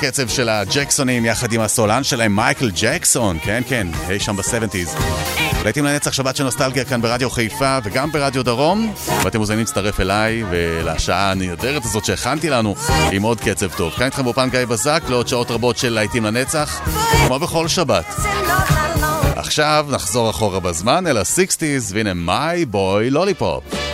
הקצב של הג'קסונים יחד עם הסולן שלהם, מייקל ג'קסון, כן, כן, אי שם ב seventies. להיטים לנצח שבת של נוסטלגיה כאן ברדיו חיפה וגם ברדיו דרום, ואתם מוזמנים להצטרף אליי ולשעה הנהדרת הזאת שהכנתי לנו עם עוד קצב טוב. כאן איתכם באולפן גיא בזק לעוד שעות רבות של להיטים לנצח, כמו בכל שבת. עכשיו נחזור אחורה בזמן אל ה-60's, והנה My Boy Lollipop.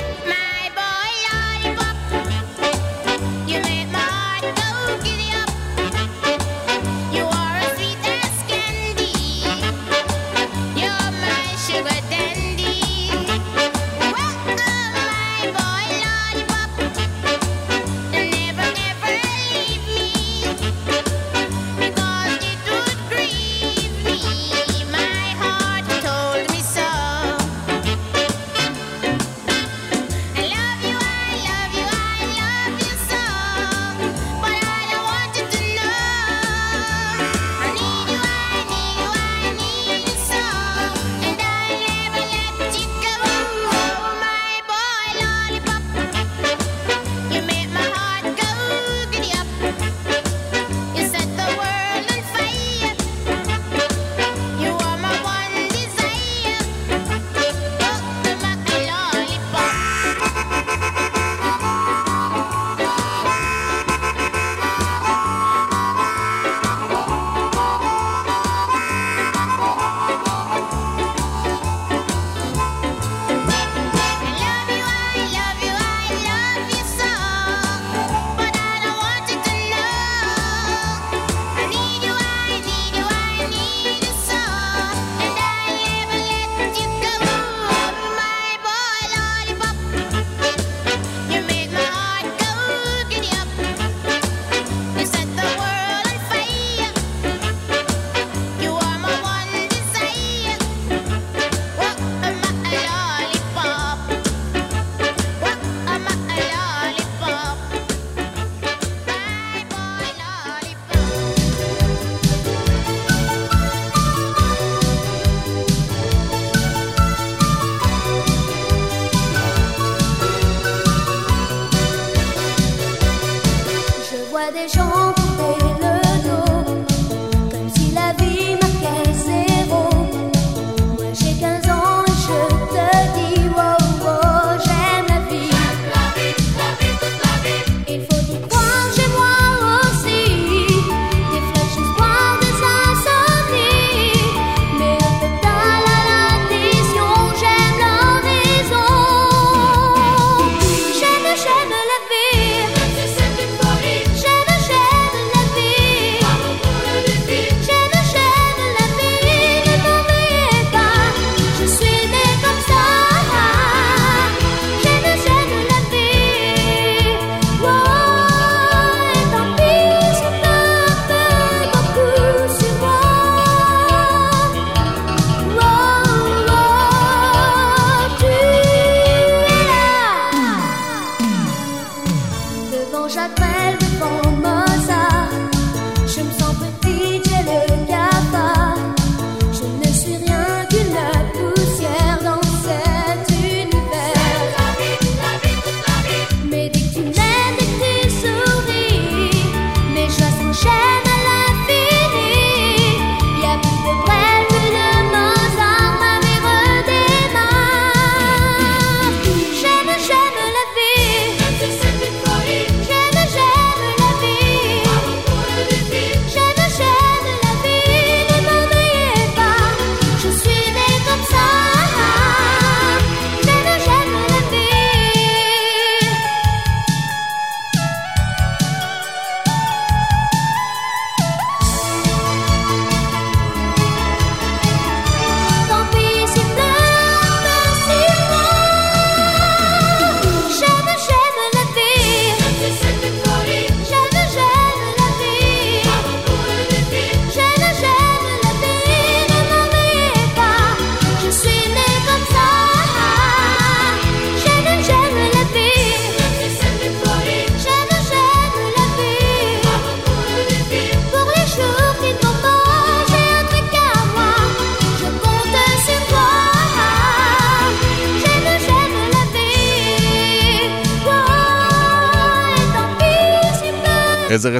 for my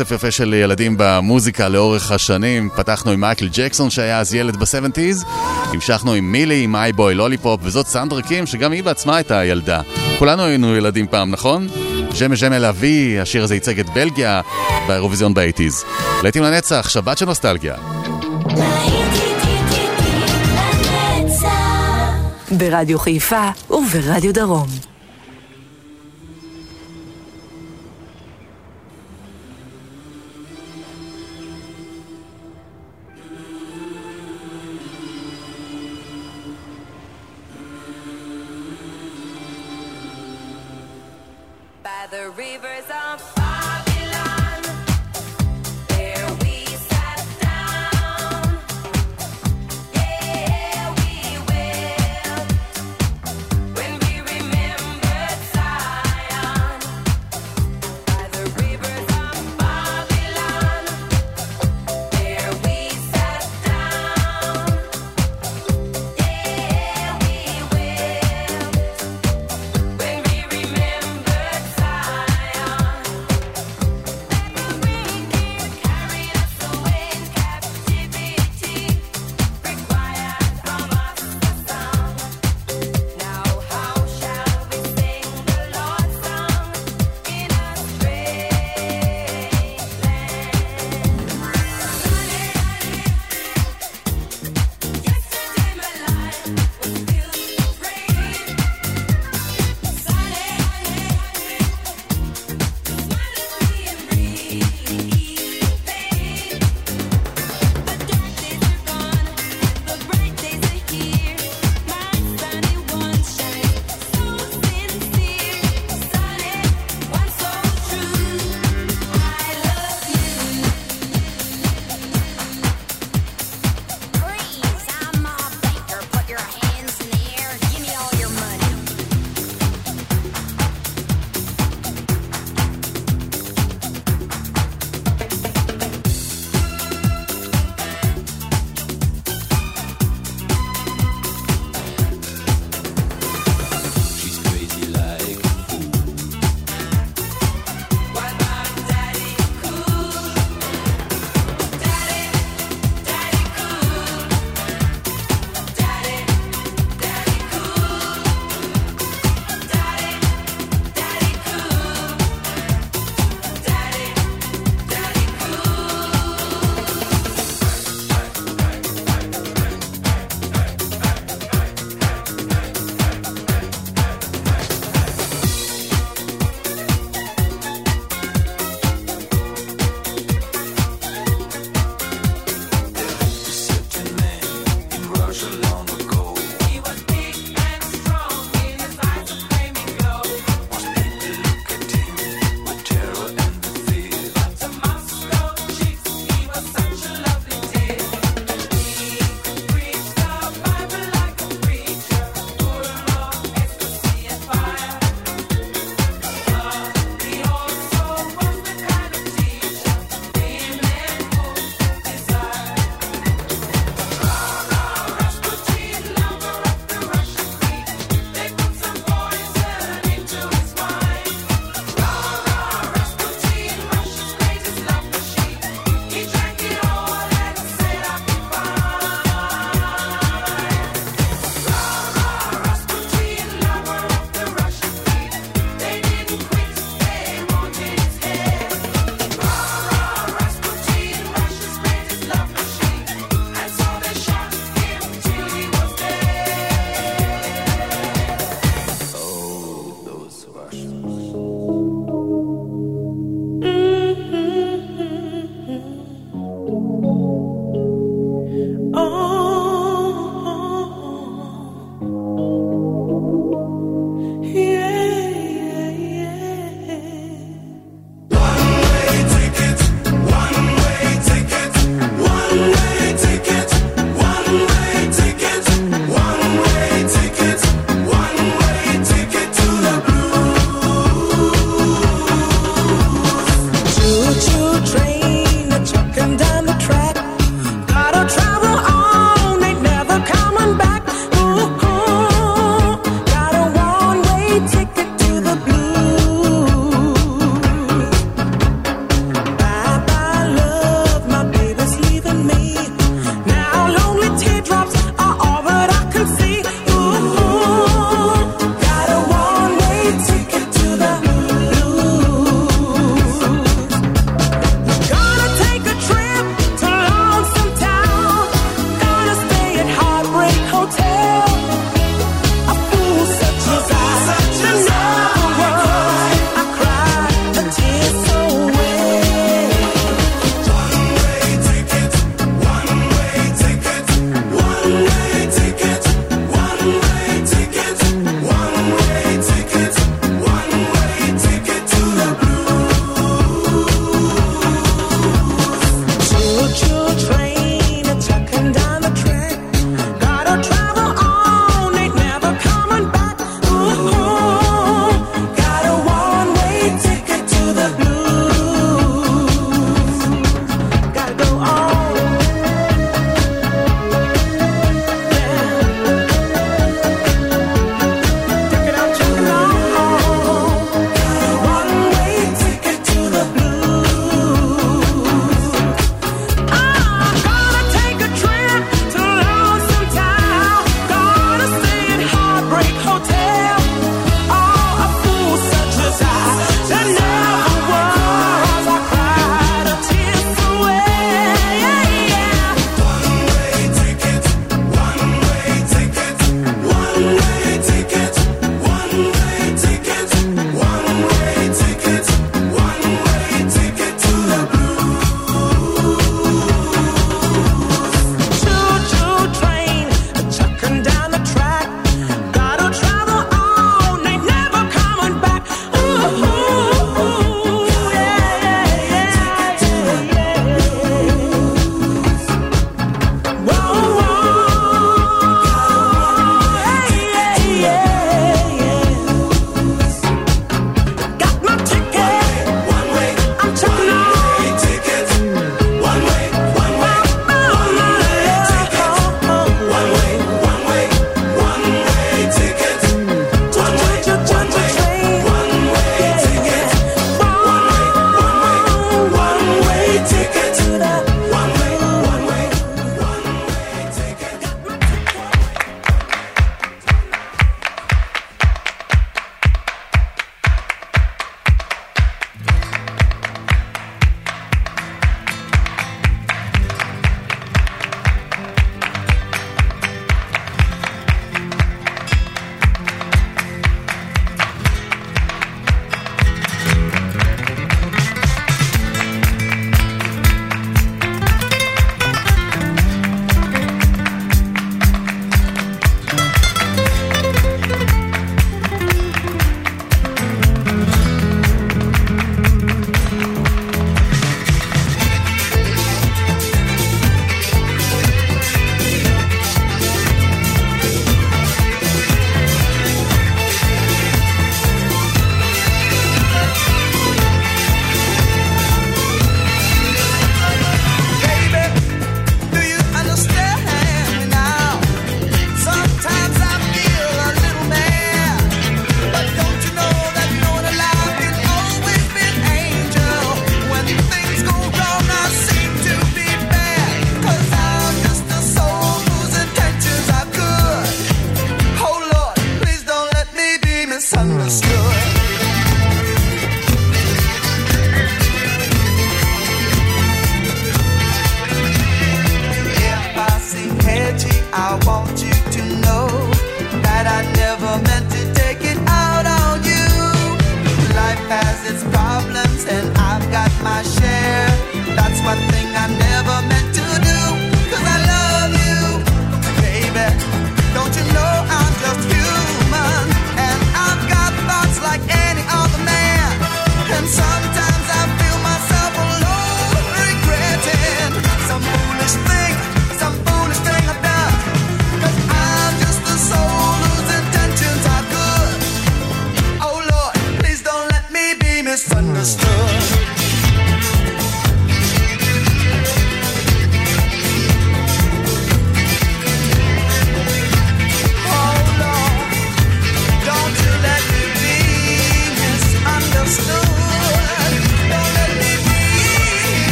רצף יפה של ילדים במוזיקה לאורך השנים. פתחנו עם מייקל ג'קסון שהיה אז ילד ב seventies, המשכנו עם מילי, עם My Boy Lollipop, וזאת סנדרה קים שגם היא בעצמה הייתה ילדה. כולנו היינו ילדים פעם, נכון? J'aime j'aime la vie, השיר הזה ייצג את בלגיה באירוויזיון ב eighties. להיטים לנצח, שבת של נוסטלגיה. ברדיו חיפה וברדיו דרום.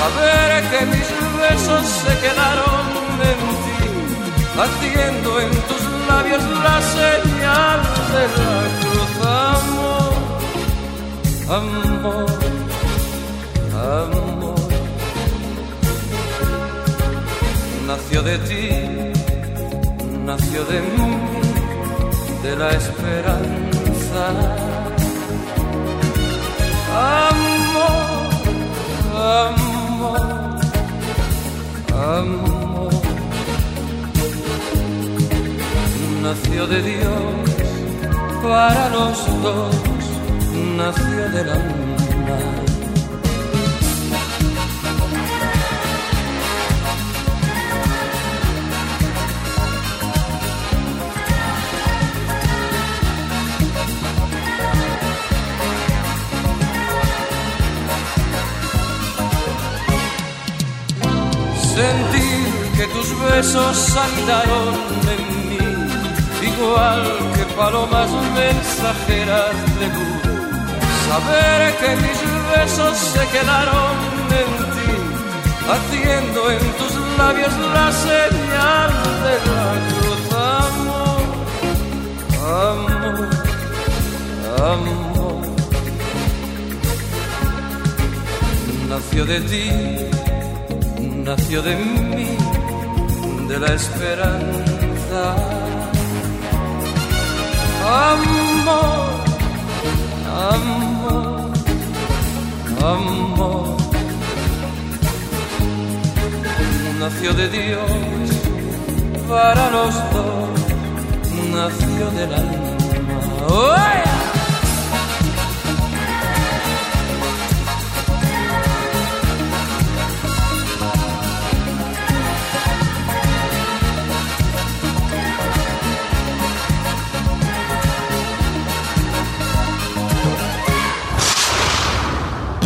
Saber que mis besos se quedaron en ti, haciendo en tus labios la señal de la cruz. Amor, amor, amor, nació de ti nació de mí, de la esperanza. Amor, amor, amor, nació de Dios para los dos, nació del alma. Sentir que tus besos anidaron en mí, igual que palomas mensajeras de luz. Saber que mis besos se quedaron en ti, haciendo en tus labios la señal de la cruz. Amor, amor, amor, nació de ti nació de mí, de la esperanza. Amor, amor, amor, nació de Dios para los dos, nació del alma. ¡Oh,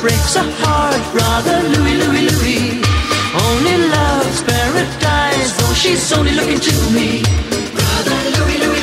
breaks a heart, brother Louie, Louie, Louie. Only love's paradise, though she's only looking to me. Brother Louie, Louie.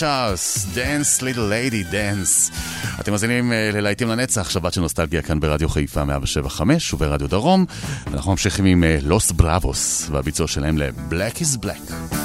צ'ארלס, Dance, Little Lady, Dance. אתם מאזינים אה, ללהיטים לנצח, שבת של נוסטלגיה כאן ברדיו חיפה 175 וברדיו דרום. אנחנו ממשיכים עם אה, לוס בראבוס והביצוע שלהם ל-Black is Black.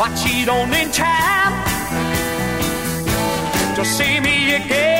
Watch it on in time to see me again.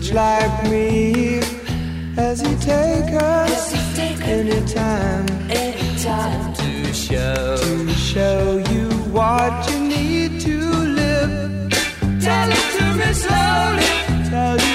rich like me as he take us any time to show to show you what you need to live. Tell it to me slowly. Tell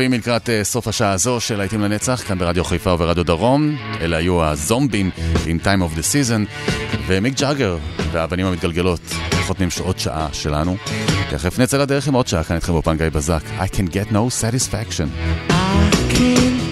טובים לקראת אה, סוף השעה הזו של להיטים לנצח, כאן ברדיו חיפה וברדיו דרום. אלה היו הזומבים עם Time of the Season, ומיק ג'אגר והאבנים המתגלגלות חותמים שעות שעה שלנו. תכף נצא לדרך עם עוד שעה כאן איתכם באופן גיא בזק. I can get no satisfaction. I can't...